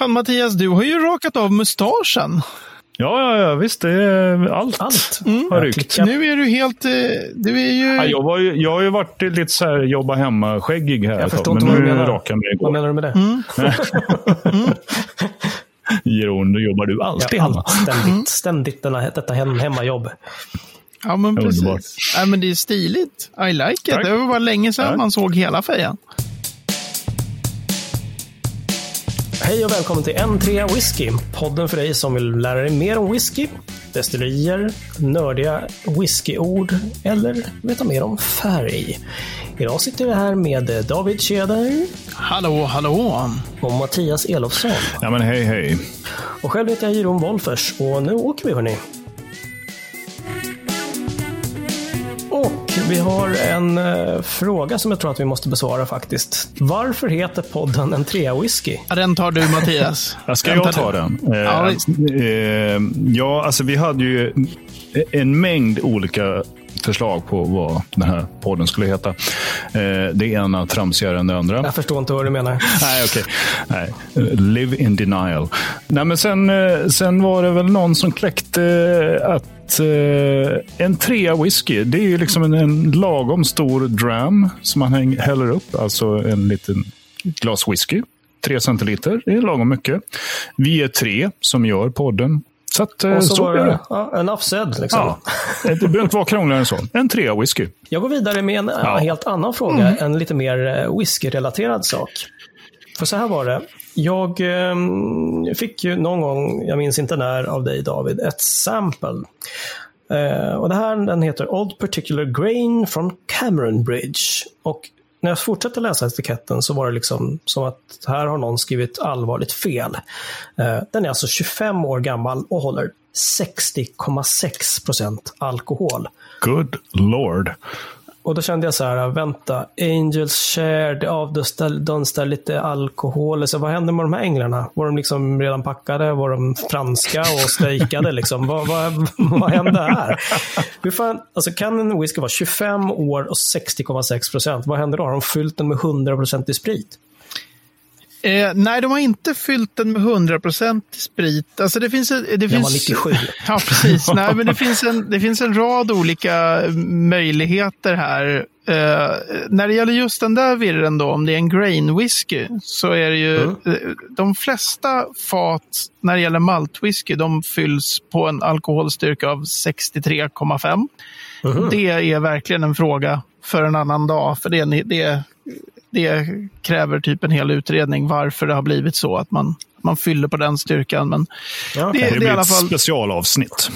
Fan Mattias, du har ju rakat av mustaschen. Ja, ja, ja, visst. Det är allt, Allt. har rykt. Nu är du helt... eh, Du är ju... Ja, jag, var ju, jag har ju varit lite så här jobba hemma-skäggig här. Jag förstår inte vad du nu menar. rakar jag mig Vad menar du med det? Jeroen, nu jobbar du alltid Ja, hemma. ständigt, ständigt denna, detta hem, hemmajobb. Ja, men precis. Ja, men det är stiligt. I like it. Tack. Det var bara länge sedan Tack. man såg hela fejan. Hej och välkommen till N3 Whisky. Podden för dig som vill lära dig mer om whisky, destillerier, nördiga whiskyord eller veta mer om färg. Idag sitter vi här med David Tjeder Hallå, hallå. och Mattias Elofsson. Ja, men hej, hej. Och själv heter jag Jeroen Wolfers och nu åker vi hörni. Och vi har en eh, fråga som jag tror att vi måste besvara faktiskt. Varför heter podden en trea whisky? Ja, den tar du Mattias. Ja, Ska Den jag ta du. den? Eh, Ja, eh, ja, alltså vi hade ju en mängd olika förslag på vad den här podden skulle heta. Eh, det ena tramsigare än det andra. Jag förstår inte vad du menar. Nej, okej. Nej. Live in denial. Nej, men sen, eh, sen var det väl någon som kläckte eh, att eh, en trea whisky, det är ju liksom en, en lagom stor dram som man häng, häller upp. Alltså en liten glas whisky. Tre centiliter, det är lagom mycket. Vi är tre som gör podden. Så, att, eh, så, så var det ja, en offsed liksom. Ja, det behöver inte vara krångligare än så. En trea whisky. Jag går vidare med en Ja. helt annan fråga, en lite mer eh, whisky-relaterad sak. För så här var det. Jag eh, fick ju någon gång, jag minns inte när, av dig David, ett sample. Eh, och det här den heter Old Particular Grain from Cameron Bridge. Och när jag fortsatte läsa etiketten så var det liksom som att här har någon skrivit allvarligt fel. Eh, den är alltså 25 år gammal och håller 60,6 procent alkohol. Good lord. Och då kände jag så här, vänta, Angels share, det avdunstar lite alkohol. Så vad hände med de här änglarna? Var de liksom redan packade? Var de franska och strejkade? Liksom? vad, vad, vad hände här? Hur fan, alltså kan en whisky vara 25 år och 60,6 procent? Vad händer då? Har de fyllt den med 100 procent i sprit? Eh, nej, de har inte fyllt den med 100% sprit. Alltså det finns, det finns, var 97. Ja, precis. Nej, men det finns, en, det finns en rad olika möjligheter här. Eh, när det gäller just den där virren då, om det är en grain whisky, så är det ju Mm. eh, de flesta fat när det gäller maltwhisky, de fylls på en alkoholstyrka av 63,5. Det är verkligen en fråga för en annan dag, för det, det, det kräver typ en hel utredning varför det har blivit så att man, man fyller på den styrkan. Men Ja, det, det Det är i blir alla ett fall... specialavsnitt.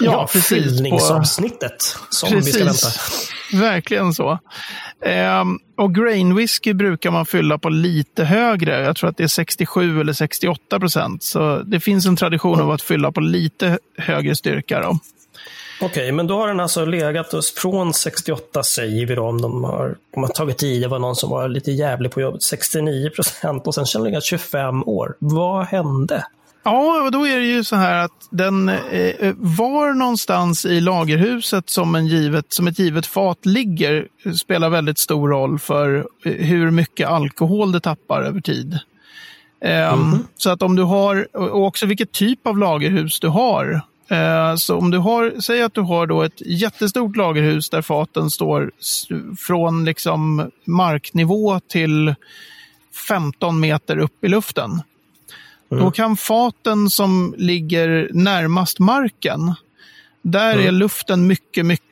ja, precis, på- fyllningsavsnittet som vi ska vänta. Verkligen så. Ehm, och grain whisky brukar man fylla på lite högre. Jag tror att det är 67 eller 68 procent. Så det finns en tradition av att fylla på lite högre styrka. Då. Okej, men då har den alltså legat oss från 68 säger vi då om de har, de har tagit i. Det var någon som var lite jävlig på jobbet. 69 procent och sen känner legat 25 år. Vad hände? Ja, och då är det ju så här att den eh, var någonstans i lagerhuset som, en givet, som ett givet fat ligger spelar väldigt stor roll för eh, hur mycket alkohol det tappar över tid. Ehm, Så att om du har, och också vilket typ av lagerhus du har. Eh, Så om du har, säg att du har då ett jättestort lagerhus där faten står från liksom marknivå till 15 meter upp i luften. Då kan faten som ligger närmast marken, där är luften mycket, mycket,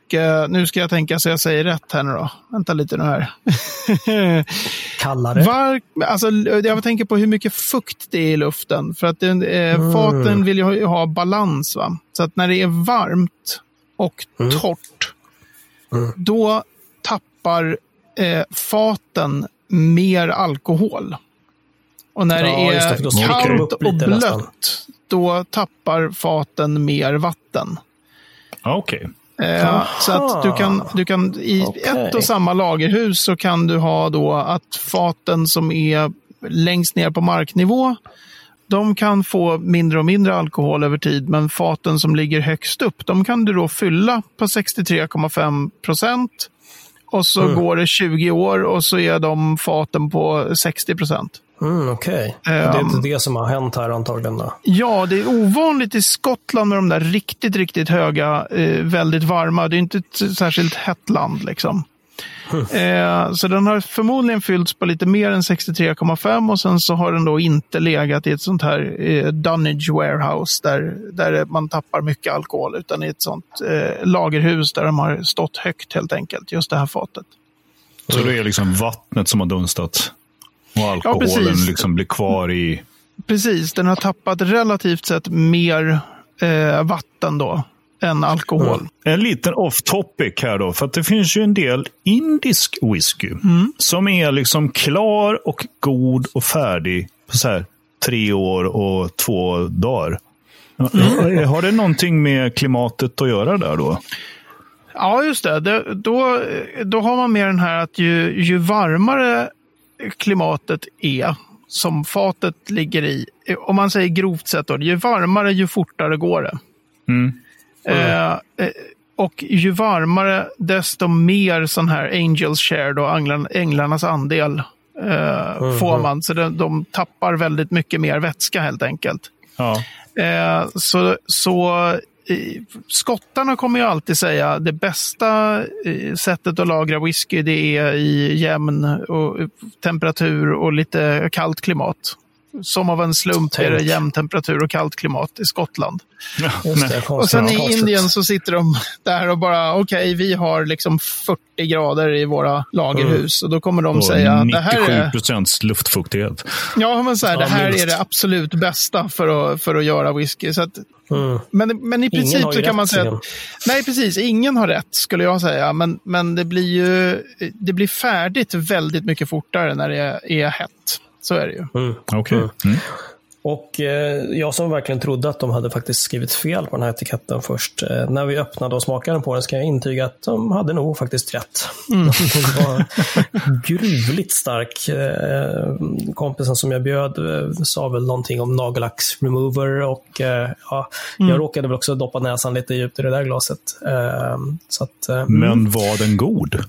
nu ska jag tänka så jag säger rätt här nu då. Vänta lite nu här. Kallare? Var, alltså, jag tänker på hur mycket fukt det är i luften. För att eh, faten vill ju ha, ha balans. Va? Så att när det är varmt och torrt, då tappar eh, faten mer alkohol. Och när Ja, det det, är för då spricker de kallt och lite blött, nästan. då tappar faten mer vatten. Okej. Eh, så att du kan, du kan i Okej. ett och samma lagerhus så kan du ha då att faten som är längst ner på marknivå, de kan få mindre och mindre alkohol över tid, men faten som ligger högst upp, de kan du då fylla på 63,5 procent. Och så går det 20 år och så är de faten på 60 procent. Mm, Okej, det är inte det som har hänt här antagligen. Då. Ja, det är ovanligt i Skottland med de där riktigt, riktigt höga, eh, väldigt varma. Det är inte ett särskilt hett land liksom. Eh, så den har förmodligen fyllts på lite mer än 63,5 och sen så har den då inte legat i ett sånt här eh, dunnage warehouse där, där man tappar mycket alkohol utan i ett sånt eh, lagerhus där de har stått högt helt enkelt, just det här fatet. Så det är liksom vattnet som har dunstat. Och alkoholen precis. liksom blir kvar i... Precis, den har tappat relativt sett mer eh, vatten då än alkohol. En liten off topic här då, för att det finns ju en del indisk whisky som är liksom klar och god och färdig på så här tre år och två dagar. Har det någonting med klimatet att göra där då? Ja, just det. det då, då har man med den här att ju, ju varmare klimatet är som fatet ligger i, om man säger grovt sett, då, ju varmare ju fortare går det. Mm. Eh, eh, och ju varmare, desto mer sån här angels share, då, änglarna, änglarnas andel, eh, får man. Så de, de tappar väldigt mycket mer vätska helt enkelt. Ja. Eh, så så skottarna kommer ju alltid säga det bästa sättet att lagra whisky det är i jämn och, temperatur och lite kallt klimat. Som av en slump är det jämn temperatur och kallt klimat i Skottland. Det, Och sen i. Indien så sitter de där och bara, okej, vi har liksom 40 grader i våra lagerhus. Och då kommer de Och säga, det här 97 är, procents luftfuktighet. ja, men så här, Ja, det här minst. är det absolut bästa för att, för att göra whisky. Så att, Mm. men, men i princip så kan rätt, man säga att, nej precis, ingen har rätt skulle jag säga. Men, men det blir ju det blir färdigt väldigt mycket fortare när det är, är hett. Så är det ju. Mm. Okej. Mm. Mm. Och eh, jag som verkligen trodde att de hade faktiskt skrivit fel på den här etiketten först. Eh, när vi öppnade och smakade på den ska jag intyga att de hade nog faktiskt rätt. Mm. den var gruvligt stark. Eh, kompisen som jag bjöd sa väl någonting om nagellax remover och ja, Mm. jag råkade väl också doppa näsan lite djupt i det där glaset. Så att, Men var den god?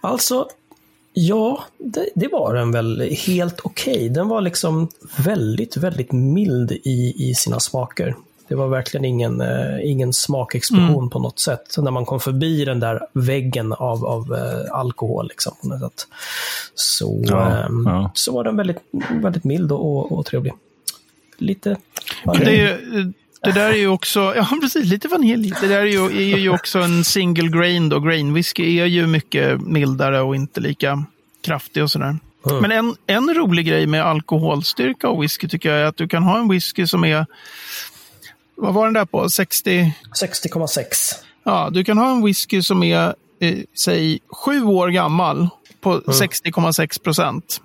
Alltså, ja, det, det var den väl helt okej. Den var liksom väldigt, väldigt mild i, i sina smaker. Det var verkligen ingen, eh, ingen smakexplosion på något sätt. Så när man kom förbi den där väggen av, av eh, alkohol. Liksom. Så, Ja, ehm, ja. så var den väldigt, väldigt mild och, och, och trevlig. Lite... Det, är ju- det där är ju också, ja precis, lite vanilj. Det där är ju, är ju också en single grain då. Grain whisky är ju mycket mildare och inte lika kraftig och sådär. Mm. Men en, en rolig grej med alkoholstyrka och whisky tycker jag är att du kan ha en whisky som är, vad var den där på, 60? 60,6. Ja, du kan ha en whisky som är, eh, säg, sju år gammal på 60,6 procent.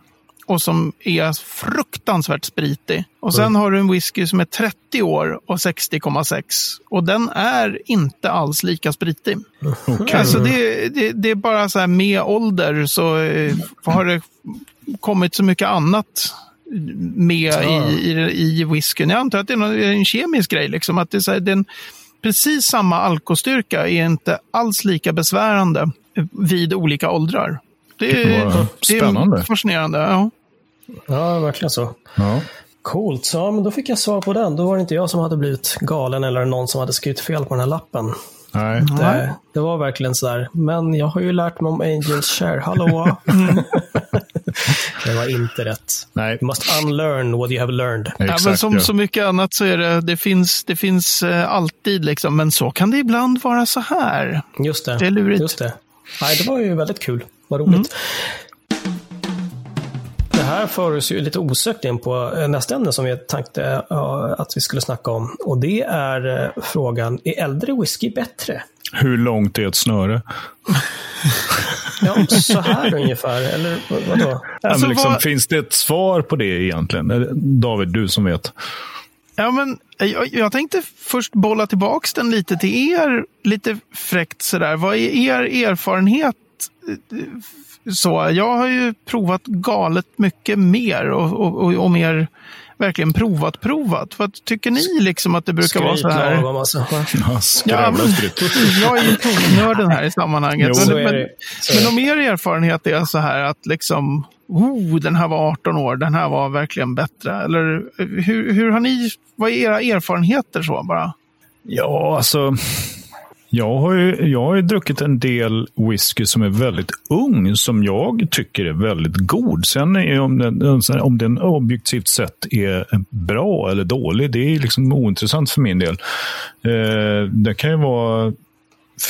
Och som är fruktansvärt spritig. Och sen har du en whisky som är 30 år och 60,6. Och den är inte alls lika spritig. Alltså det, det, det är bara så här med ålder så eh, har det kommit så mycket annat med Ja. i, i, i whiskyn. Jag antar att det är någon- en kemisk grej. Liksom, att det är så här, den, precis samma alkostyrka är inte alls lika besvärande vid olika åldrar. Det är, Vad det är fascinerande. Ja. Ja, verkligen så. Ja. Coolt, så ja, men då fick jag svar på den. Då var det inte jag som hade blivit galen eller någon som hade skrivit fel på den här lappen. Nej. Det, det var verkligen sådär. Men jag har ju lärt mig om Angels Share. Hallå? det var inte rätt. Nej. You must unlearn what you have learned. Ja, Exakt, men som ja. så mycket annat så är det, det finns, det finns eh, alltid, liksom, men så kan det ibland vara så här. Just det. Det är lurigt. Just det. Nej, det var ju väldigt kul. Vad roligt. Det här för oss ju lite osökt in på eh, nästa ämne som jag tänkte ja, att vi skulle snacka om. Och det är eh, frågan, är äldre whisky bättre? Hur långt är ett snöre? Ja, så här ungefär, eller vad- vadå? Ja, Alltså, men liksom, vad- Finns det ett svar på det egentligen? David, du som vet. Ja, men jag, jag tänkte först bolla tillbaka den lite till er, lite fräckt sådär. Vad är er erfarenhet? Så, jag har ju provat galet mycket mer och, och, och, och mer verkligen provat, provat. Vad tycker ni liksom att det brukar vara så här? Skrytlagom alltså. Ja, men, jag är ju toknörden här i sammanhanget. Jo, men, men, men om er erfarenhet är så här att liksom oh, den här var 18 år, den här var verkligen bättre? Eller hur, hur har ni, vad är era erfarenheter så bara? Ja, alltså jag har, ju, jag har ju druckit en del whisky som är väldigt ung, som jag tycker är väldigt god. Sen är om den, om den objektivt sett är bra eller dålig, det är liksom ointressant för min del. Eh, det kan ju vara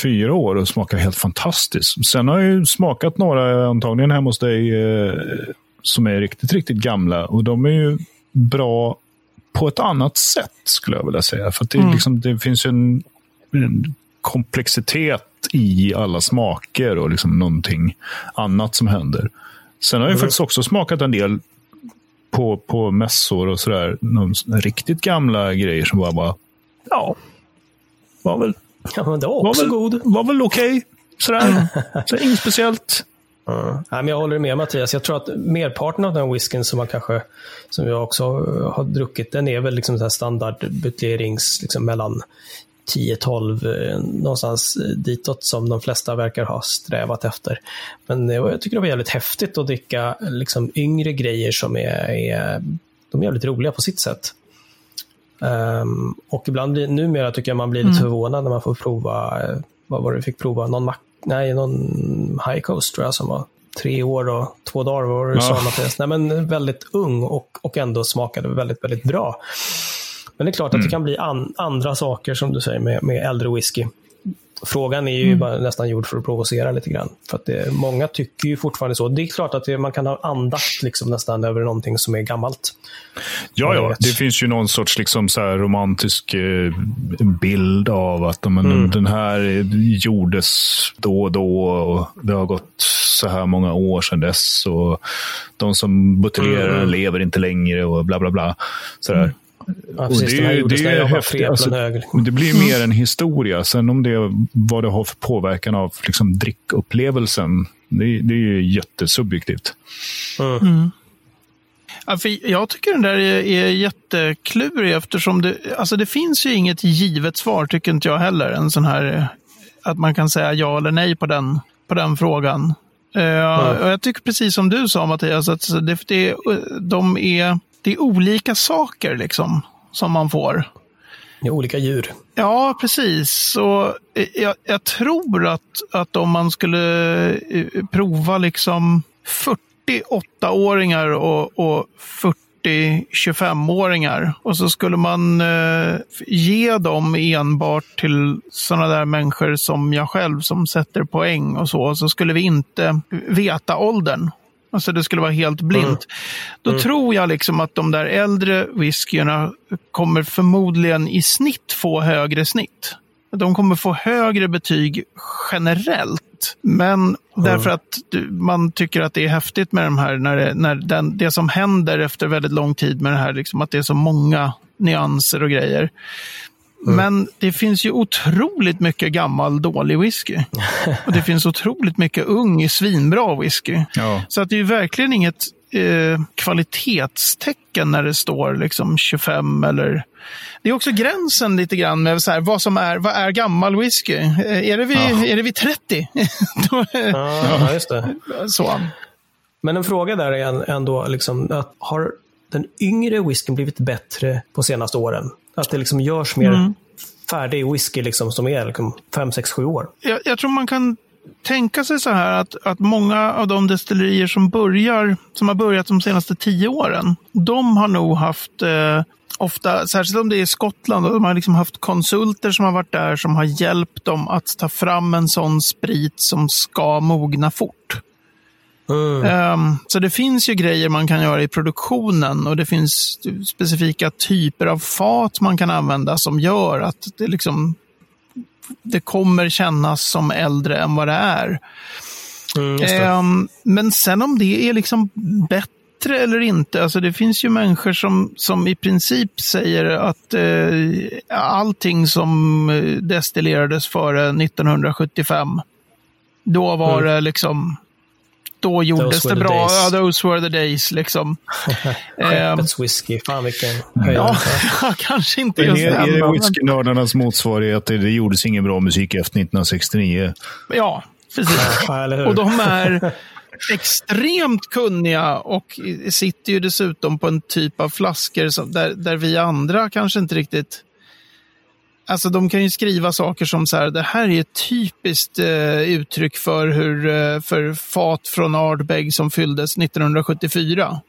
fyra år och smaka helt fantastiskt. Sen har jag ju smakat några, antagligen hemma hos dig, eh, som är riktigt, riktigt gamla. Och de är ju bra på ett annat sätt, skulle jag vilja säga. För det, mm. liksom, det finns ju en, en komplexitet i alla smaker och liksom någonting annat som händer. Sen har jag mm. faktiskt också smakat en del på, på mässor och sådär. Riktigt gamla grejer som bara, bara ja, var väl, ja, men det var också var väl, god. Var väl okej. Okay. Sådär. Så inget speciellt. Mm. Ja, men jag håller med Mattias. Jag tror att merparten av den whiskyn som man kanske, som jag också har druckit, den är väl liksom standardbuteljerings liksom mellan 10-12 eh, någonstans ditåt som de flesta verkar ha strävat efter. Men eh, jag tycker det var jävligt häftigt att dricka liksom yngre grejer som är, är de är jävligt roliga på sitt sätt. Um, och ibland, numera tycker jag man blir lite mm. förvånad när man får prova, eh, vad var det vi fick prova, någon, mack, nej, någon high coast tror jag som var tre år och två dagar, var det du sa Mattias? Nej men väldigt ung och, och ändå smakade väldigt, väldigt bra. Men det är klart att det mm. kan bli an, andra saker som du säger med, med äldre whisky. Frågan är ju mm. bara nästan gjord för att provocera lite grann. För att det, många tycker ju fortfarande så. Det är klart att det, man kan ha andakt liksom nästan över någonting som är gammalt. Ja, ja. Det finns ju någon sorts liksom så romantisk eh, bild av att men, mm. den här gjordes då och då och det har gått så här många år sedan dess. Och de som buteljerar mm. lever inte längre och bla bla bla. Sådär. Mm. Ja, precis, det, är, det, är häftigt. Alltså, det blir mer en historia. Sen om det vad det har för påverkan av liksom, drickupplevelsen, det, det är ju jättesubjektivt. Mm. Mm. Ja, för jag tycker den där är, är jätteklurig eftersom det, alltså det finns ju inget givet svar, tycker inte jag heller. En sån här, att man kan säga ja eller nej på den, på den frågan. Uh, mm. Jag tycker precis som du sa Mattias, att det, det, de är det är olika saker liksom som man får. Det är olika djur. Ja, precis. Så eh, jag, jag tror att, att om man skulle eh, prova liksom 48-åringar och, och 40-25-åringar och så skulle man eh, ge dem enbart till sådana där människor som jag själv som sätter poäng och så, så skulle vi inte veta åldern Alltså det skulle vara helt blint. Mm. Då mm. tror jag liksom att de där äldre whiskyerna kommer förmodligen i snitt få högre snitt. De kommer få högre betyg generellt. Men mm. därför att man tycker att det är häftigt med de här, när, det, när den, det som händer efter väldigt lång tid med det här, liksom att det är så många nyanser och grejer. Mm. Men det finns ju otroligt mycket gammal dålig whisky. Och det finns otroligt mycket ung svinbra whisky. Ja. Så att det är verkligen inget eh, kvalitetstecken när det står liksom 25 eller... Det är också gränsen lite grann med så här, vad som är, vad är gammal whisky. Eh, är, det vid, ja. är det vid 30? ja, just det. Så. Men en fråga där är ändå, liksom, att har den yngre whiskyn blivit bättre på senaste åren? Att det liksom görs mer mm. färdig whisky liksom, som är liksom 5, 6, 7 år. Jag, jag, tror man kan tänka sig så här att, att många av de destillerier som, börjar, som har börjat de senaste tio åren, de har nog haft eh, ofta, särskilt om det är Skottland, de har liksom haft konsulter som har varit där som har hjälpt dem att ta fram en sån sprit som ska mogna fort. Mm. Um, så det finns ju grejer man kan göra i produktionen och det finns specifika typer av fat man kan använda som gör att det liksom det kommer kännas som äldre än vad det är. Mm. Um, men sen om det är liksom bättre eller inte, alltså det finns ju människor som, som i princip säger att uh, allting som destillerades före 1975, då var mm. det liksom då gjordes det bra. Ja, those were the days liksom. Skeppets ehm, whisky, fan vilken Ja, kanske inte just den. Är det whiskynördarnas motsvarighet? Det gjordes ingen bra musik efter 1969. Ja, precis. och de är, extremt kunniga och sitter ju dessutom på en typ av flaskor som, där, där vi andra kanske inte riktigt... Alltså de kan ju skriva saker som så här, det här är ett typiskt eh, uttryck för hur eh, för fat från Ardbeg som fylldes 1974.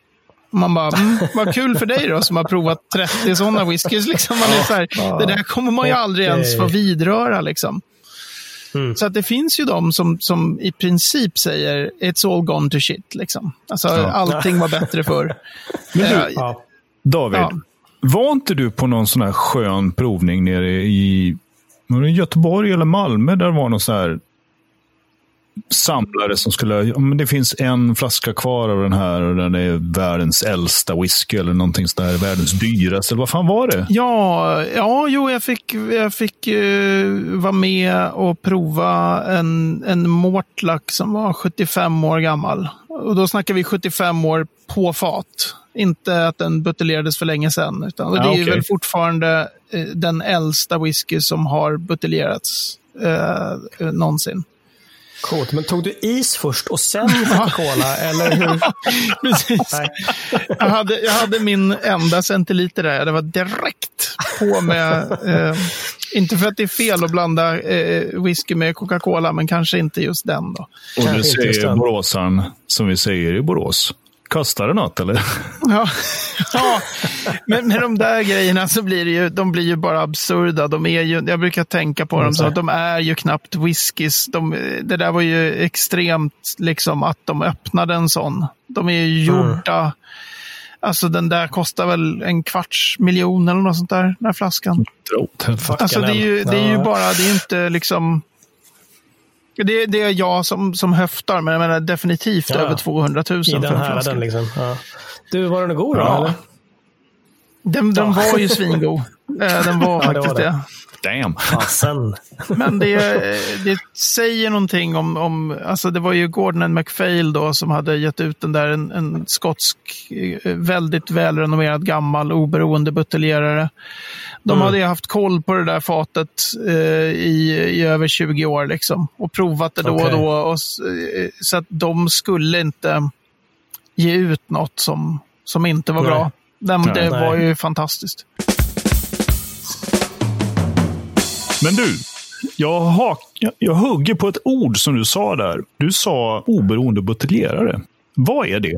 Man bara, mm, vad kul för dig då som har provat 30 sådana whiskys. Liksom. Man är så här, det där kommer man ju aldrig ens få vidröra. Liksom. Mm. Så att det finns ju de som, som i princip säger it's all gone to shit. Liksom. Alltså, ja. Allting var bättre förr. Men du, ja. David, ja var inte du på någon sån här skön provning nere i Göteborg eller Malmö? Där var någon sån här samlare som skulle... Men det finns en flaska kvar av den här och den är världens äldsta whisky eller någonting sådär. Världens dyraste. Eller vad fan var det? Ja, ja jo, jag fick, jag fick uh, vara med och prova en, en Mortlack som var 75 år gammal. Och då snackar vi 75 år på fat. Inte att den buteljerades för länge sedan. Utan, och det är okay. väl fortfarande uh, den äldsta whisky som har buteljerats uh, någonsin. Coolt, men tog du is först och sen Coca-Cola? eller hur? Precis. Jag, hade, jag hade min enda centiliter där. Det var direkt på med, eh, inte för att det är fel att blanda eh, whisky med Coca-Cola, men kanske inte just den. Då. Och du säger boråsaren, som vi säger i Borås. Kostar det något eller? Ja, ja. Men med de där grejerna så blir det ju, de blir ju bara absurda. De är ju, jag brukar tänka på dem så att de är ju knappt whiskys. De, det där var ju extremt liksom att de öppnade en sån. De är ju gjorda, mm. alltså den där kostar väl en kvarts miljon eller något sånt där, den här flaskan. Alltså det är ju, det är ju bara, det är inte liksom det, det, är jag som, som höftar, men jag menar definitivt ja. över 200 000 I den för en flaska. Den liksom. ja. Du, var den god då? Ja. Eller? Den, den var ju svingod. Eh, den var faktiskt det. Var det. Damn. Fasen. Men det, det säger någonting om, om, alltså det var ju Gordon MacPhail då som hade gett ut den där, en, en skotsk, eh, väldigt välrenommerad gammal oberoende buteljerare. De mm. hade haft koll på det där fatet eh, i, i över 20 år liksom och provat det då okay. och då. Och, eh, så att de skulle inte ge ut något som, som inte var Nej. bra. Den, Nej. Det var ju fantastiskt. Men du, jag, har, jag hugger på ett ord som du sa där. Du sa oberoende buteljerare. Vad är det?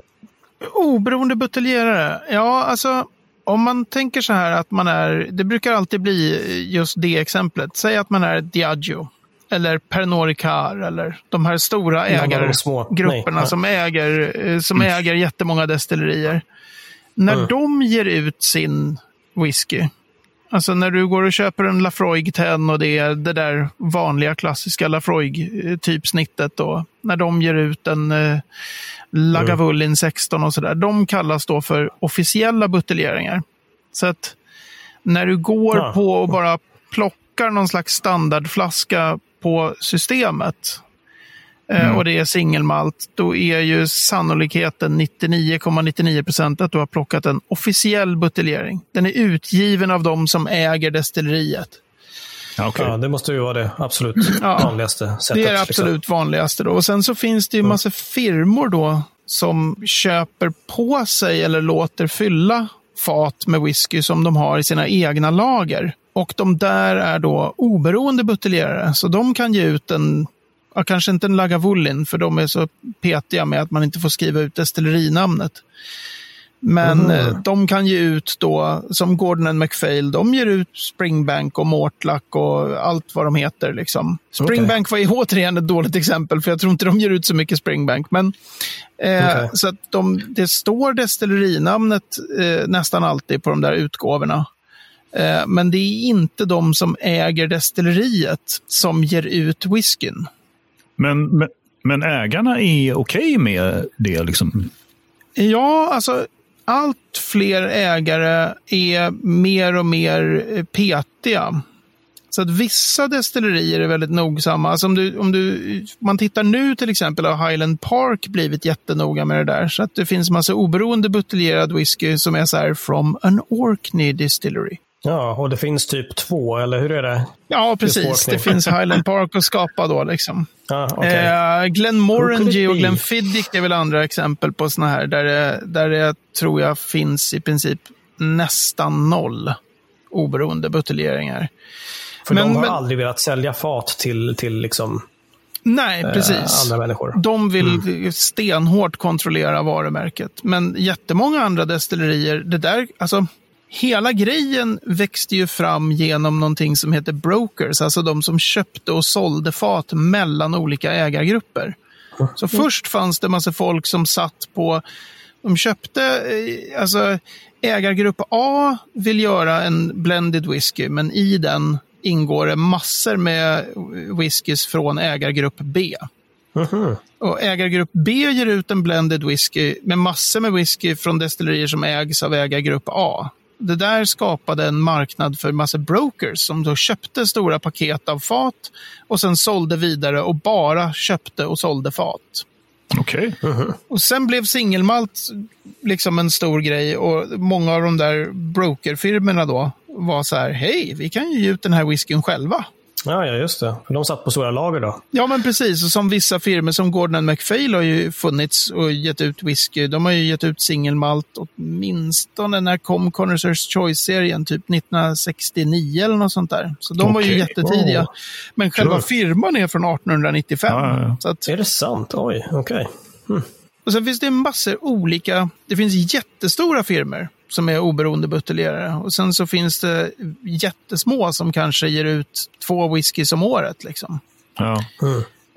Oberoende buteljerare? Ja, alltså om man tänker så här att man är, det brukar alltid bli just det exemplet. Säg att man är Diageo eller Pernod Ricard eller de här stora ägargrupperna som, äger, eh, som mm. äger jättemånga destillerier. När mm. de ger ut sin whisky, Alltså när du går och köper en Lafroig 10 och det är det där vanliga klassiska Lafroig-typsnittet då. När de ger ut en eh, Lagavulin 16 och sådär. De kallas då för officiella buteljeringar. Så att när du går ja. på och bara plockar någon slags standardflaska på systemet mm. och det är singelmalt, då är ju sannolikheten 99,99 procent att du har plockat en officiell buteljering. Den är utgiven av de som äger destilleriet. Okay. Ja, det måste ju vara det absolut ja, vanligaste sättet. Det är det liksom. absolut liksom. vanligaste. Då. Och sen så finns det ju mm. massa firmor då som köper på sig eller låter fylla fat med whisky som de har i sina egna lager. Och de där är då oberoende buteljerare, så de kan ge ut en ja, kanske inte en Lagavulin, för de är så petiga med att man inte får skriva ut destillerinamnet. Men mm. de kan ge ut då, som Gordon MacPhail, de ger ut Springbank och Mortlack och allt vad de heter. Liksom. Springbank okay. var återigen ett dåligt exempel, för jag tror inte de ger ut så mycket Springbank. Men, eh, okay. Så att de, det står destillerinamnet eh, nästan alltid på de där utgåvorna. Eh, men det är inte de som äger destilleriet som ger ut whiskyn. Men, men, men ägarna är okej okay med det? Liksom. Ja, alltså allt fler ägare är mer och mer eh, petiga. Så att vissa destillerier är väldigt nogsamma. Alltså om, du, om du, man tittar nu till exempel har Highland Park blivit jättenoga med det där. Så att det finns massa oberoende buteljerad whisky som är så här from an Orkney distillery. Ja, och det finns typ två, eller hur är det? Ja, precis. Det finns Highland Park att skapa då. Liksom. Ja, okej. Eh, Glen Who could Morangy och be? Glen Fiddick är väl andra exempel på såna här där det, där det tror jag finns i princip nästan noll oberoende buteljeringar. För men- de har men- aldrig velat sälja fat till, till liksom, Nej, eh, precis. andra människor. De vill stenhårt kontrollera varumärket. Men jättemånga andra destillerier, det där, alltså hela grejen växte ju fram genom någonting som heter brokers, alltså de som köpte och sålde fat mellan olika ägargrupper. Så först fanns det massa folk som satt på, de köpte, eh, alltså ägargrupp A vill göra en blended whisky, men i den ingår det massor med whiskys från ägargrupp B. Mhm. Och ägargrupp B ger ut en blended whisky med massor med whisky från destillerier som ägs av ägargrupp A. Det där skapade en marknad för massa brokers som då köpte stora paket av fat och sen sålde vidare och bara köpte och sålde fat. Okej. Och sen blev singelmalt liksom en stor grej och många av de där brokerfirmorna då var så här, hej, vi kan ju ge ut den här whiskyn själva. Ja, ja, just det. För de satt på stora lager då. Ja, men precis. Och som vissa firmor som Gordon MacPhail har ju funnits och gett ut whisky. De har ju gett ut singelmalt åtminstone när kom Connoisseurs Choice-serien, typ 1969 eller något sånt där. Så de var ju jättetidiga. Wow. Men själva Kul. firman är från 1895. Ja, ja. Så att, Är det sant? Oj, okej. och sen finns det massor olika, det finns jättestora firmor som är oberoende buteljerare. Och sen så finns det jättesmå som kanske ger ut två whiskys om året. Liksom. Ja.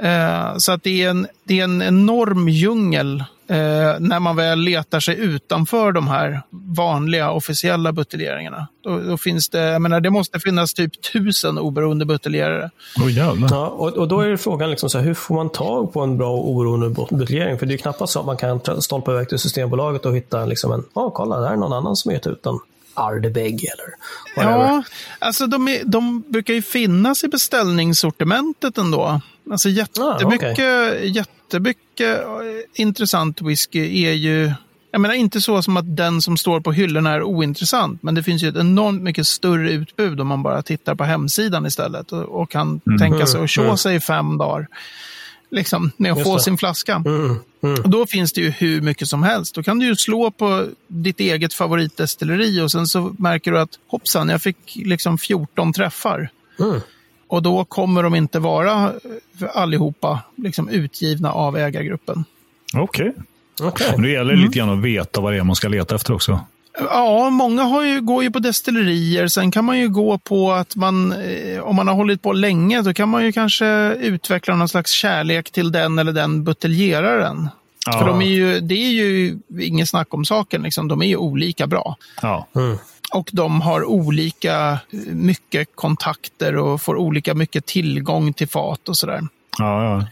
Eh, så att det är, en, det är en enorm djungel eh, när man väl letar sig utanför de här vanliga officiella buteljeringarna. Då, då finns det, jag menar, det måste finnas typ tusen oberoende buteljerare. Jävlar. Ja, och, och då är frågan, liksom så här, hur får man tag på en bra oberoende buteljering? För det är ju knappast så att man kan stolpa iväg till Systembolaget och hitta liksom en, ja kolla, där är någon annan som gett ut en Ardebeg eller whatever. Ja, alltså de, är, de brukar ju finnas i beställningssortimentet ändå. Alltså jättemycket, jättemycket eh, intressant whisky är ju... Jag menar inte så som att den som står på hyllorna är ointressant, men det finns ju ett enormt mycket större utbud om man bara tittar på hemsidan istället och, och kan tänka sig att tjå sig i fem dagar. Liksom, med att Just få det. sin flaska. Mm, mm. Och då finns det ju hur mycket som helst. Då kan du ju slå på ditt eget favoritdestilleri och sen så märker du att hoppsan, jag fick liksom 14 träffar. Mm. Och då kommer de inte vara eh, allihopa liksom utgivna av ägargruppen. Okej. Okej. Men det gäller lite grann att veta vad det är man ska leta efter också. Ja, många har ju, går ju på destillerier. Sen kan man ju gå på att man, eh, om man har hållit på länge, då kan man ju kanske utveckla någon slags kärlek till den eller den buteljeraren. Ja. För de är ju, det är ju inget snack om saken, liksom. de är ju olika bra. Ja. Mm. Och de har olika eh, mycket kontakter och får olika mycket tillgång till fat och sådär. Ja, ja.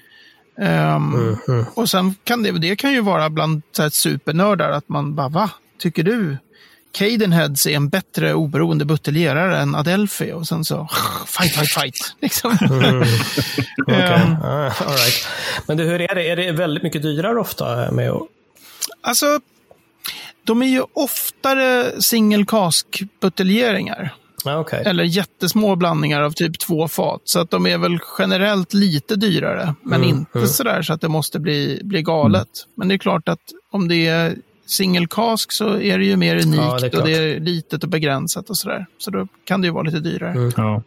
Ehm, Mm, mm. Och sen kan det, det kan ju vara bland så här, supernördar att man bara, va? Tycker du Cadenheads är en bättre oberoende buteljerare än Adelphi? Och sen så, fight, fight, fight. Liksom. Okej. Ehm, Ah, all right. Men du, hur är det? Är det väldigt mycket dyrare ofta med att... Alltså, de är ju oftare single cask buteljeringar. Okej. Eller jättesmå blandningar av typ två fat. Så att de är väl generellt lite dyrare. Men Mm, inte mm. sådär så att det måste bli, bli galet. Men det är klart att om det är single cask så är det ju mer unikt Ja, det och det är litet och begränsat och sådär. Så då kan det ju vara lite dyrare. Mm. ja.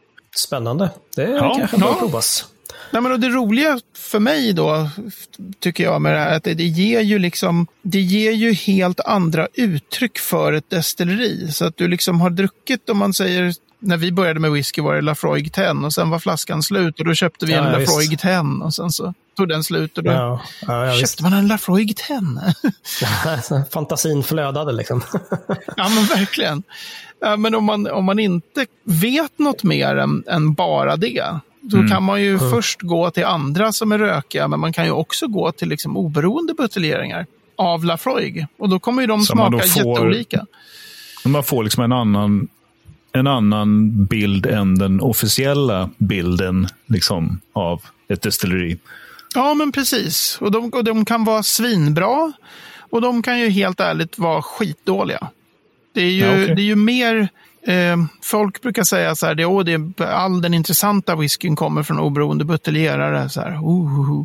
Spännande. Det Ja, kanske ja. bör provas. Nej, men och det roliga för mig då, tycker jag med det här, att det, det ger ju liksom, det ger ju helt andra uttryck för ett destilleri. Så att du liksom har druckit, om man säger, när vi började med whisky var det Lafroig 10 och sen var flaskan slut och då köpte vi Ja, en Lafroig 10 och sen så tog den slut och då Ja, ja, ja, visst. köpte man en Lafroig 10. Fantasin flödade liksom. ja, men verkligen. Men om man, om man inte vet något mer än, än bara det, då kan man ju först gå till andra som är rökiga, men man kan ju också gå till liksom oberoende buteljeringar av Lafroig. Och då kommer ju de Så smaka får- jätteolika. Man får liksom en annan, en annan bild än den officiella bilden liksom, av ett destilleri. Ja, men precis. Och de, och de kan vara svinbra och de kan ju helt ärligt vara skitdåliga. Det är ju, Ja, okej. det är ju mer Eh, folk brukar säga så här, det, oh, det, all den intressanta whiskyn kommer från oberoende buteljerare. Så här, uh, uh, uh.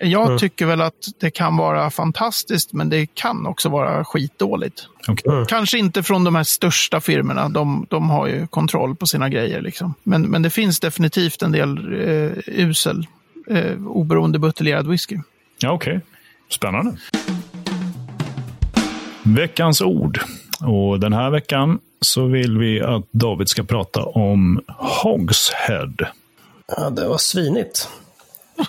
Jag mm. tycker väl att det kan vara fantastiskt, men det kan också vara skitdåligt. Okay. Mm. Kanske inte från de här största firmorna, de, de har ju kontroll på sina grejer. Liksom. Men, men det finns definitivt en del eh, usel, eh, oberoende buteljerad whisky. Ja, Okej, okay. spännande. Veckans ord. Och den här veckan så vill vi att David ska prata om Hogshead. Ja, det var svinigt.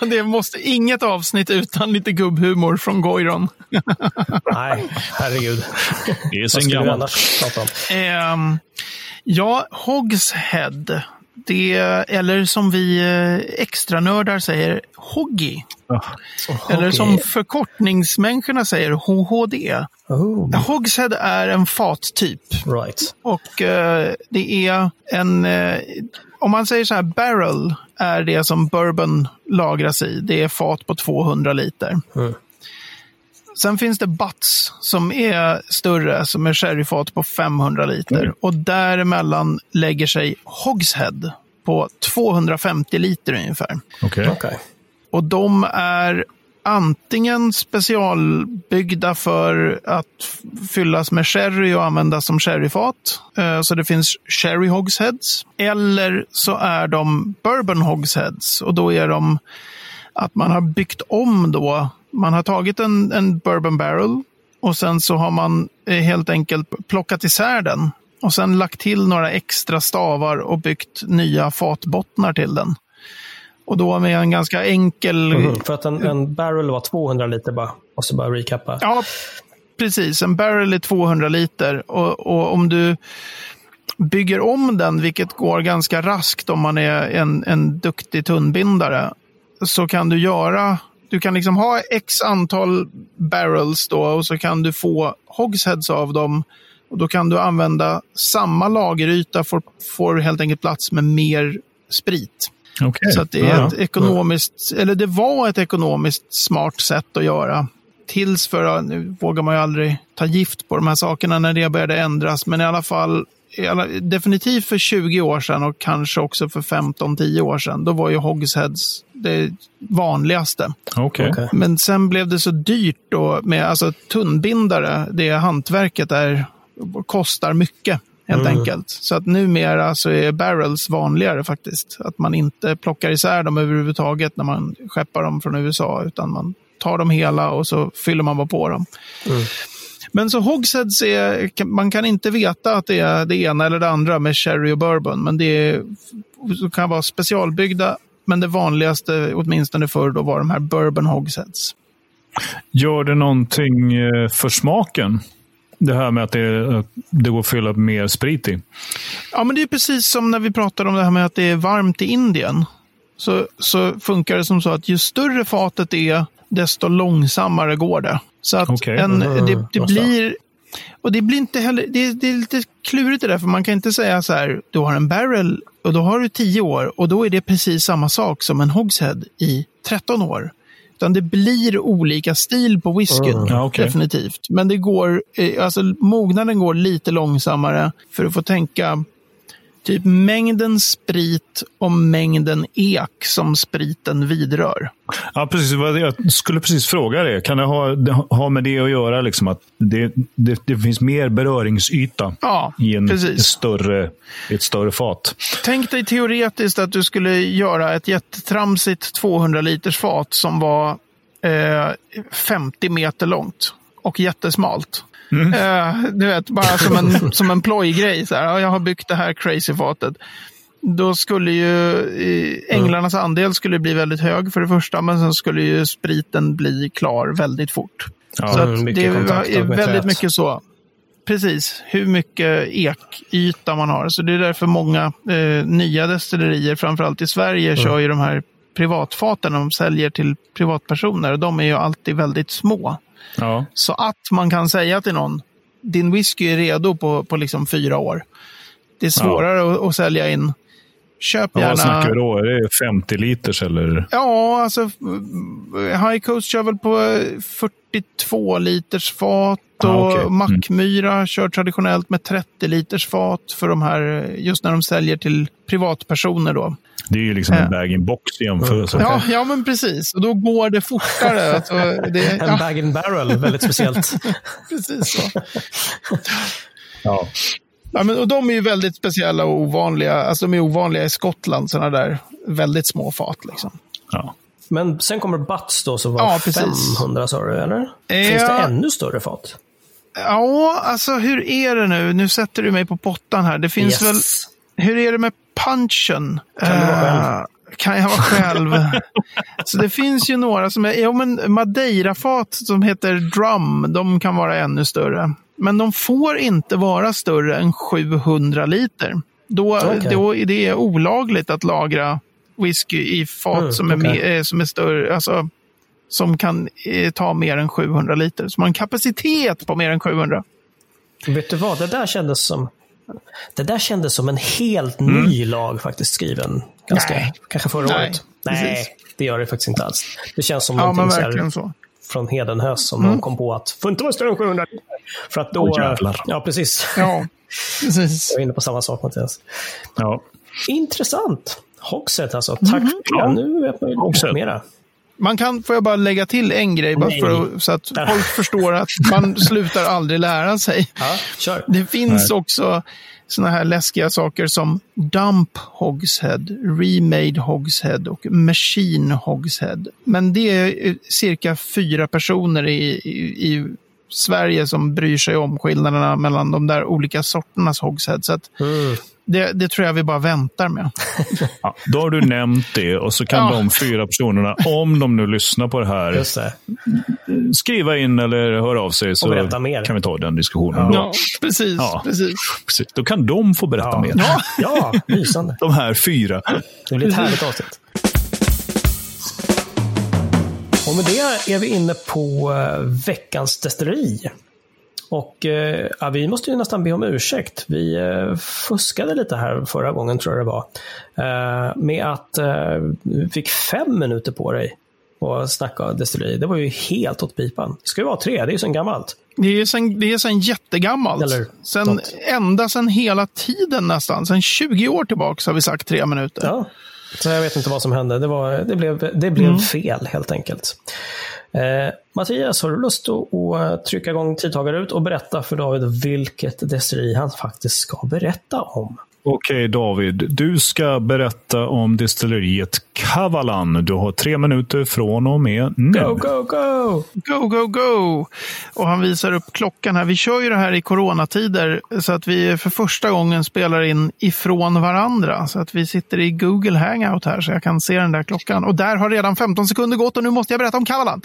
Det måste inget avsnitt utan lite gubbhumor från Goiron. Nej, herregud. Det är sen gammalt. Um, ja, Hogshead. Det, eller som vi eh, extranördar säger, Hoggy. Oh, eller som förkortningsmänniskorna säger, HHD. Oh. Hogshead är en fattyp. Right. Och uh, det är en, uh, om man säger så här, barrel är det som bourbon lagras i. Det är fat på 200 liter. Mm. Sen finns det butts som är större, som är sherryfat på 500 liter. Mm. Och däremellan lägger sig hogshead på 250 liter ungefär. Okay. okay. Och de är antingen specialbyggda för att fyllas med sherry och användas som sherryfat. Eh, så det finns sherry hogsheads. Eller så är de bourbon hogsheads och då är de att man har byggt om då. Man har tagit en, en bourbon barrel och sen så har man eh, helt enkelt plockat isär den och sen lagt till några extra stavar och byggt nya fatbottnar till den. Och då med en ganska enkel... Mm, för att en, en, barrel var 200 liter bara. Måste bara recappa. Ja, precis. En barrel är 200 liter. Och, och, om du bygger om den, vilket går ganska raskt om man är en, en duktig tunnbindare, så kan du göra... Du kan liksom ha x antal barrels då och så kan du få hogsheads av dem. Och Då kan du använda samma lageryta, får, får helt enkelt plats med mer sprit. Okay. Så det är ja, ett ekonomiskt, eller det var ett ekonomiskt smart sätt att göra. Tills för, nu vågar man ju aldrig ta gift på de här sakerna när det började ändras, men i alla fall definitivt för 20 år sedan och kanske också för 15-10 år sedan. Då var ju hogsheads det vanligaste. Okay. okay. Men sen blev det så dyrt då med alltså tunnbindare. Det hantverket där kostar mycket helt mm. enkelt. Så att numera så är barrels vanligare faktiskt. Att man inte plockar isär dem överhuvudtaget när man skeppar dem från USA, utan man tar dem hela och så fyller man bara på dem. Mm. Men så hogsheads är, man kan inte veta att det är det ena eller det andra med sherry och bourbon, men det är, kan vara specialbyggda. Men det vanligaste, åtminstone förr, då var de här bourbon hogsheads. Gör det någonting eh, för smaken? Det här med att det, att det går att fylla mer sprit i. Ja, men det är precis som när vi pratar om det här med att det är varmt i Indien. Så, så funkar det som så att ju större fatet är, desto långsammare går det. Så att okay. en, det, det blir... Och det blir inte heller, det, det, är lite klurigt det där, för man kan inte säga så här, du har en barrel och då har du 10 år och då är det precis samma sak som en hogshead i 13 år. Utan det blir olika stil på whiskyn, mm. ja, okay. definitivt. Men det går, eh, alltså mognaden går lite långsammare för att få tänka typ mängden sprit och mängden ek som spriten vidrör. Ja, precis. Jag skulle precis fråga det. Kan det ha, ha med det att göra, liksom att det, det, det finns mer beröringsyta ja, i, en, ett större, ett större fat? Tänk dig teoretiskt att du skulle göra ett jättetramsigt 200 liters fat som var eh, 50 meter långt och jättesmalt. Mm. Uh, du vet, bara som en, som en plojgrej. Så här, jag har byggt det här crazy-fatet. Då skulle ju eh, änglarnas andel skulle bli väldigt hög för det första, men sen skulle ju spriten bli klar väldigt fort. Ja, så det är väldigt mycket så. Precis, hur mycket ekyta man har. Så det är därför många eh, nya destillerier, framförallt i Sverige, mm. kör ju de här privatfaten de säljer till privatpersoner. De är ju alltid väldigt små. Ja. Så att man kan säga till någon, din whisky är redo på, på liksom fyra år. Det är svårare ja. att, att, sälja in köp Ja, gärna... vad snackar vi då? Är det 50 liters eller? Ja, alltså eh, High Coast kör väl på eh, 42 liters fat och Ah, okej. Mm. Mackmyra kör traditionellt med 30 liters fat för de här, eh, just när de säljer till privatpersoner då. Det är ju liksom en bag-in-box i jämförelse. Ja, ja, men precis. Och då går det fortare. Alltså, det, En ja, bag and barrel, väldigt speciellt. precis så. Ja. Ja, men, och de är ju väldigt speciella och ovanliga. Alltså de är ovanliga i Skottland, sådana där väldigt små fat. Liksom. Ja. Men sen kommer Butts då som var Ja, precis. 500 sa du, eller? Ja. Finns det ännu större fat? Ja, alltså hur är det nu? Nu sätter du mig på pottan här. Det finns väl... Hur är det med punchen? Kan du vara själv? Eh, kan jag vara själv? Så det finns ju några som är... Ja, men Madeirafat som heter Drum, de kan vara ännu större. Men de får inte vara större än 700 liter. Då, Okej. då är det olagligt att lagra whisky i fat Mm, som, är okej. mer, eh, som är större. Alltså, som kan eh, ta mer än 700 liter. Som har en kapacitet på mer än 700. Vet du vad, det där kändes som det där kändes som en helt ny lag faktiskt skriven. Ganska, Mm. Nej. Kanske förra Nej, året. Nej, precis. det gör det faktiskt inte alls. Det känns som Ja, någonting så här, så. Mm. från Hedenhös som de kom på att får inte vara större än 700 För att då... Jävlar. ja, precis. Ja, precis. Jag är inne på samma sak Mattias. Ja. Intressant. Hogshead alltså. Tack för det. Ja. Nu vet man ju Hogshead. mera. Man kan, får jag bara lägga till en grej bara Nej. för att, så att folk förstår att man slutar aldrig lära sig. Ja, kör. Det finns också sådana här läskiga saker som Dump Hogshead, Remade Hogshead och Machine Hogshead. Men det är cirka fyra personer i, i, i Sverige som bryr sig om skillnaderna mellan de där olika sorternas Hogshead. Så att Mm det, det tror jag vi bara väntar med. Ja, då har du nämnt det och så kan Ja. de fyra personerna, om de nu lyssnar på det här, Just det. skriva in eller höra av sig så kan vi ta den diskussionen. Då. Ja, precis. Ja. precis. Precis. Då kan de få berätta Ja. mer. Ja. Ja, lysande. De här fyra. Det blir ett härligt avsnitt. Och med det är vi inne på eh, veckans destilleri. Och eh, ja, vi måste ju nästan be om ursäkt. Vi eh, fuskade lite här förra gången, tror jag det var. Eh, med att eh, vi fick fem minuter på dig att snacka destilleri. Det var ju helt åt pipan. Det ska ju vara tre, det är ju så gammalt. Det är sen, det är sen jättegammalt. Eller sen, något. ända sen hela tiden nästan. Sen 20 år tillbaka har vi sagt tre minuter. Ja. Så jag vet inte vad som hände. Det, var, det blev, det blev Mm. fel helt enkelt. Eh, Mattias, har du lust att, att trycka igång tidtagare ut och berätta för David vilket destilleri han faktiskt ska berätta om? Okej David, du ska berätta om destilleriet Kavalan. Du har tre minuter från och med nu. Go, go, go! Go, go, go! Och han visar upp klockan här. Vi kör ju det här i coronatider så att vi för första gången spelar in ifrån varandra. Så att vi sitter i Google Hangout här så jag kan se den där klockan. Och där har redan 15 sekunder gått och nu måste jag berätta om Kavalan.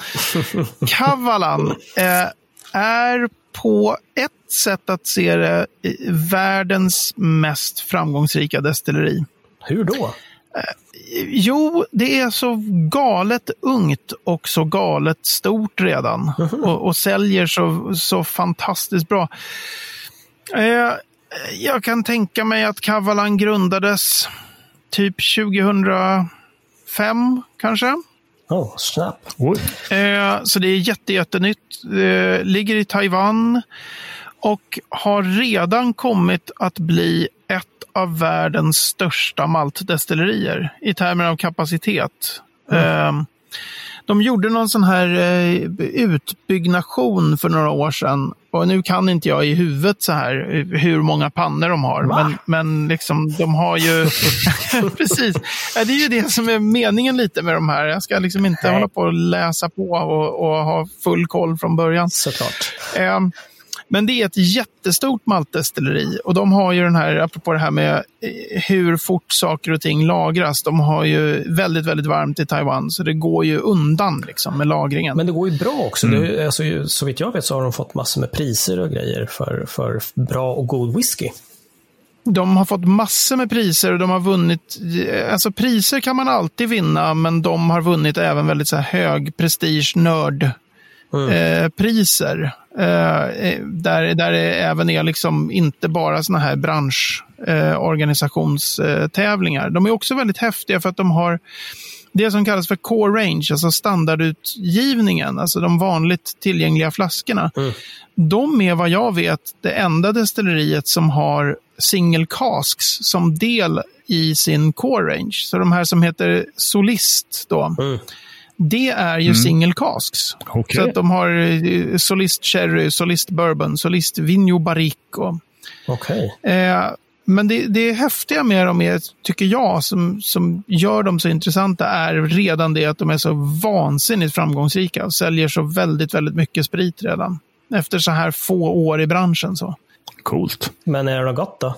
Kavalan eh, är på ett sätt att se det eh, världens mest framgångsrika destilleri. Hur då? Jo, det är så galet ungt och så galet stort redan. Och, och säljer så, så fantastiskt bra. Eh, jag kan tänka mig att Kavalan grundades typ 2005 kanske. Oh. Oj. Eh, så det är jätte, jättenytt. Eh, ligger i Taiwan och har redan kommit att bli ett av världens största maltdestillerier i termer av kapacitet. Eh, de gjorde någon sån här eh, utbyggnation för några år sedan. Och nu kan inte jag i huvudet så här hur många pannor de har. Va? Men, men liksom, de har ju... Precis. Ja, det är ju det som är meningen lite med de här. Jag ska liksom inte Nej. hålla på och läsa på och, och ha full koll från början. Såklart. Eh, men det är ett jättestort maltdestilleri och de har ju den här, apropå det här med eh, hur fort saker och ting lagras. De har ju väldigt, väldigt varmt i Taiwan så det går ju undan liksom med lagringen. Men det går ju bra också. Det, alltså, så vitt jag vet så har de fått massor med priser och grejer för, för bra och god whisky. De har fått massor med priser och de har vunnit, alltså priser kan man alltid vinna men de har vunnit även väldigt så här hög prestige nörd eh, priser. Eh, eh, där, där det även är liksom inte bara såna här branschorganisationstävlingar. de är också väldigt häftiga för att de har det som kallas för core range, alltså standardutgivningen, alltså de vanligt tillgängliga flaskorna. Mm. De är vad jag vet det enda destilleriet som har single casks som del i sin core range. Så de här som heter Solist då. Mm. Det är ju mm. single casks. Okay. Så att de har eh, Solist Cherry, Solist Bourbon, Solist Vigno Barrique. Okay. Eh, men det, det häftiga med dem är, tycker jag, som, som gör dem så intressanta är redan det att de är så vansinnigt framgångsrika och säljer så väldigt, väldigt mycket sprit redan. Efter så här få år i branschen. så. Coolt. Men är det något gott då?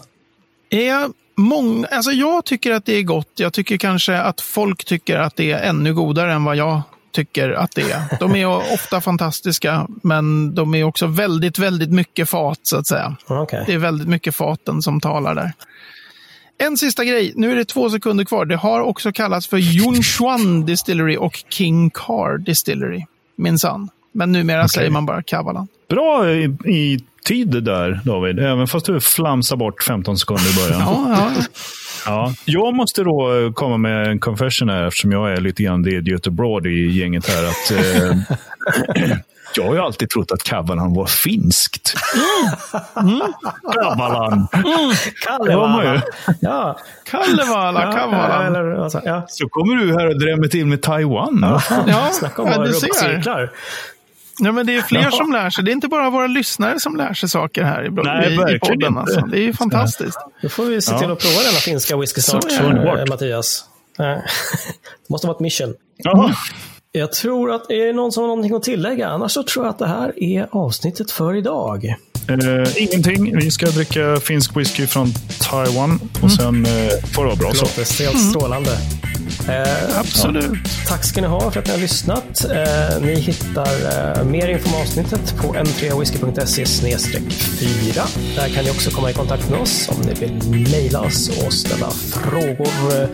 Är många, alltså jag tycker att det är gott. Jag tycker kanske att folk tycker att det är ännu godare än vad jag tycker att det är. De är ofta fantastiska, men de är också väldigt, väldigt mycket fat, så att säga. Okay. Det är väldigt mycket faten som talar där. En sista grej, nu är det två sekunder kvar. Det har också kallats för Yunchuan Distillery och King Car Distillery, minsann. Men numera okay. säger man bara Kavalan. Bra i, i tid där, David. Även fast du flamsar bort 15 sekunder i början. ja, ja. Ja. Jag måste då eh, komma med en confession här, eftersom jag är lite grann the idiot abroad i gänget här. Att, eh, jag har ju alltid trott att Kavalan var finskt. Mm. Kavalan. Mm. Ja. Kavalan. Ja, ja. Så kommer du här och drämmer till med Taiwan. Ja, ja. Ja, du ser. Ja, men det är fler ja. som lär sig. Det är inte bara våra lyssnare som lär sig saker här i, Nej, i, podden. Alltså. Det är ju fantastiskt. Då får vi se till att prova denna finska whisky snart, äh, Mattias. det måste vara ett mission. Jaha. Jag tror att är det någon som har någonting att tillägga? Annars så tror jag att det här är avsnittet för idag. Uh, ingenting. Vi ska dricka finsk whisky från Taiwan och mm. sen uh, får det vara bra så. Det låter helt strålande. Uh, Absolut. Ja. Tack ska ni ha för att ni har lyssnat. ni hittar mer info om avsnittet på m3whisky.se 4. Där kan ni också komma i kontakt med oss om ni vill mejla oss och ställa frågor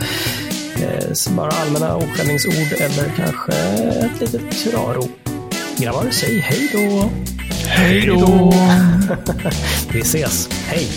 bara allmänna okvädningsord eller kanske ett litet hurrarop. Grabbar, säg hej då! Hej då! Vi ses. Hej!